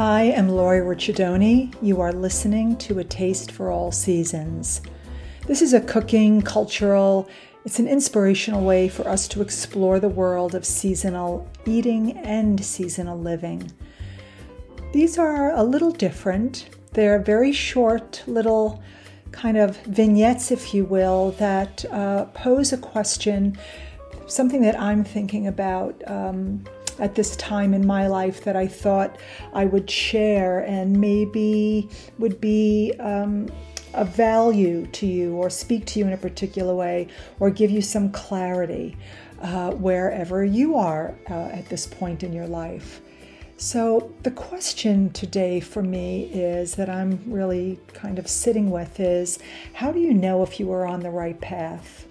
I am Lori Ricciardoni. You are listening to A Taste for All Seasons. This is a cooking, cultural, it's an inspirational way for us to explore the world of seasonal eating and seasonal living. These are a little different. They're very short, little kind of vignettes, if you will, that uh, pose a question, something that I'm thinking about. Um, at this time in my life that I thought I would share and maybe would be um, of value to you or speak to you in a particular way or give you some clarity uh, wherever you are uh, at this point in your life. So, the question today for me is that I'm really kind of sitting with is how do you know if you are on the right path?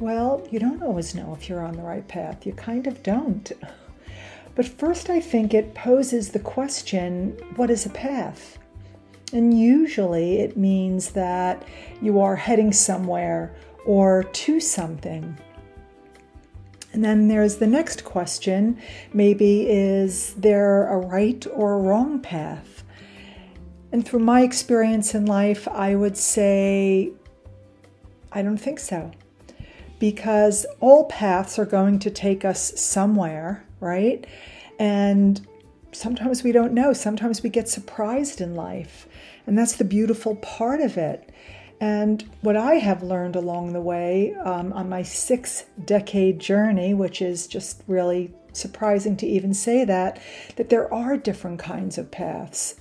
Well, you don't always know if you're on the right path. You kind of don't. But first, I think it poses the question what is a path? And usually it means that you are heading somewhere or to something. And then there's the next question maybe is there a right or a wrong path? And through my experience in life, I would say I don't think so because all paths are going to take us somewhere, right? And sometimes we don't know. Sometimes we get surprised in life. And that's the beautiful part of it. And what I have learned along the way um, on my six decade journey, which is just really surprising to even say that, that there are different kinds of paths.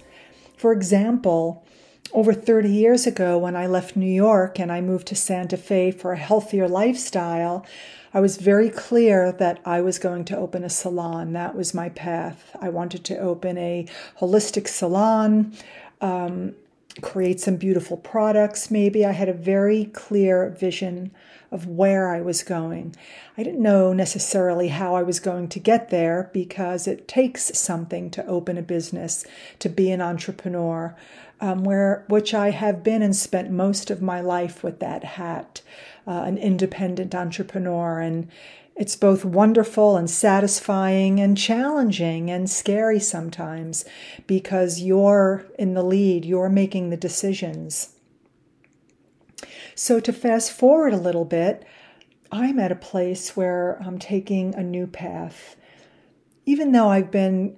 For example, over 30 years ago, when I left New York and I moved to Santa Fe for a healthier lifestyle, I was very clear that I was going to open a salon. That was my path. I wanted to open a holistic salon, um, create some beautiful products, maybe. I had a very clear vision of where I was going. I didn't know necessarily how I was going to get there because it takes something to open a business, to be an entrepreneur um, where which I have been and spent most of my life with that hat, uh, an independent entrepreneur, and it's both wonderful and satisfying and challenging and scary sometimes because you're in the lead, you're making the decisions. So, to fast forward a little bit, I'm at a place where I'm taking a new path. Even though I've been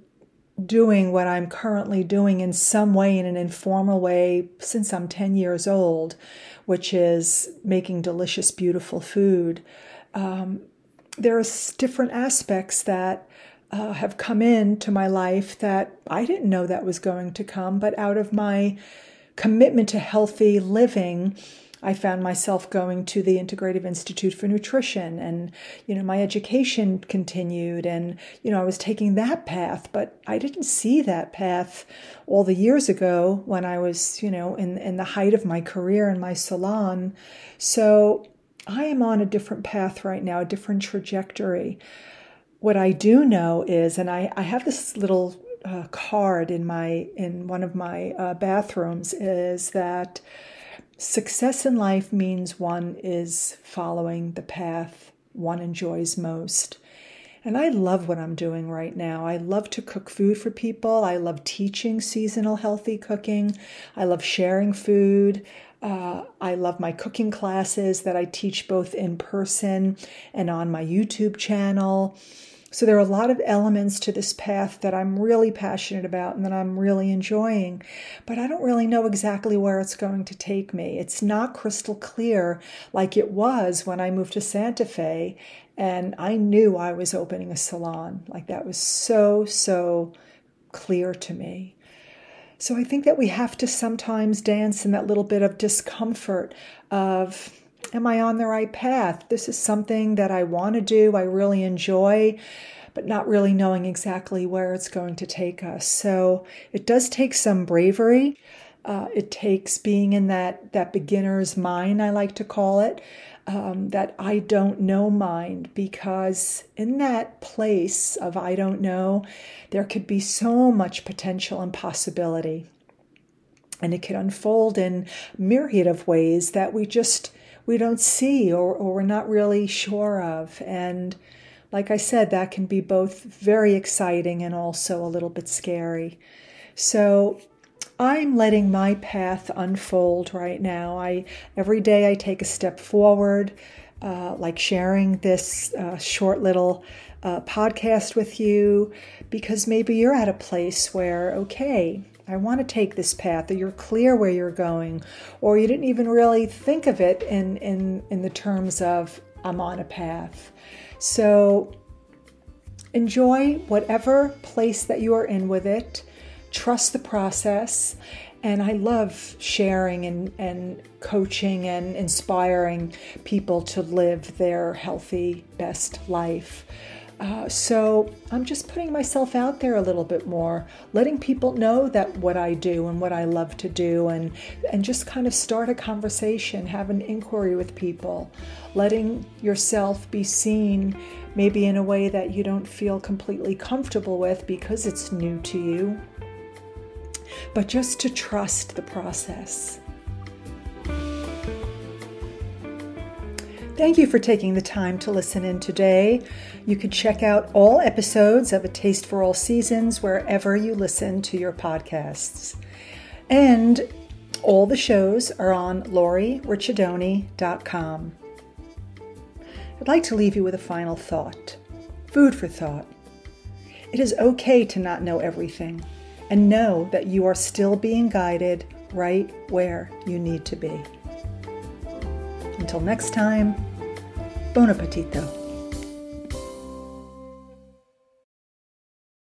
doing what I'm currently doing in some way, in an informal way, since I'm 10 years old, which is making delicious, beautiful food. Um, there are different aspects that uh, have come into my life that I didn't know that was going to come, but out of my commitment to healthy living, I found myself going to the Integrative Institute for Nutrition and you know my education continued and you know I was taking that path but I didn't see that path all the years ago when I was you know in in the height of my career in my salon. So I am on a different path right now a different trajectory what I do know is and I I have this little uh, card in my in one of my uh, bathrooms is that Success in life means one is following the path one enjoys most. And I love what I'm doing right now. I love to cook food for people. I love teaching seasonal healthy cooking. I love sharing food. Uh, I love my cooking classes that I teach both in person and on my YouTube channel. So there are a lot of elements to this path that I'm really passionate about and that I'm really enjoying, but I don't really know exactly where it's going to take me. It's not crystal clear like it was when I moved to Santa Fe and I knew I was opening a salon. Like that was so, so clear to me. So I think that we have to sometimes dance in that little bit of discomfort of Am I on the right path? This is something that I want to do, I really enjoy, but not really knowing exactly where it's going to take us. So it does take some bravery. Uh, it takes being in that, that beginner's mind, I like to call it, um, that I don't know mind, because in that place of I don't know, there could be so much potential and possibility. And it could unfold in myriad of ways that we just we don't see or, or we're not really sure of. And like I said, that can be both very exciting and also a little bit scary. So I'm letting my path unfold right now. I every day I take a step forward, uh, like sharing this uh, short little uh, podcast with you, because maybe you're at a place where okay, I want to take this path, or you're clear where you're going, or you didn't even really think of it in in in the terms of I'm on a path. So enjoy whatever place that you are in with it trust the process. And I love sharing and, and coaching and inspiring people to live their healthy, best life. Uh, so I'm just putting myself out there a little bit more, letting people know that what I do and what I love to do, and and just kind of start a conversation, have an inquiry with people, letting yourself be seen, maybe in a way that you don't feel completely comfortable with because it's new to you but just to trust the process. Thank you for taking the time to listen in today. You can check out all episodes of A Taste for All Seasons wherever you listen to your podcasts. And all the shows are on lauriericciardoni.com. I'd like to leave you with a final thought food for thought. It is okay to not know everything and know that you are still being guided right where you need to be. Until next time, bon appetito.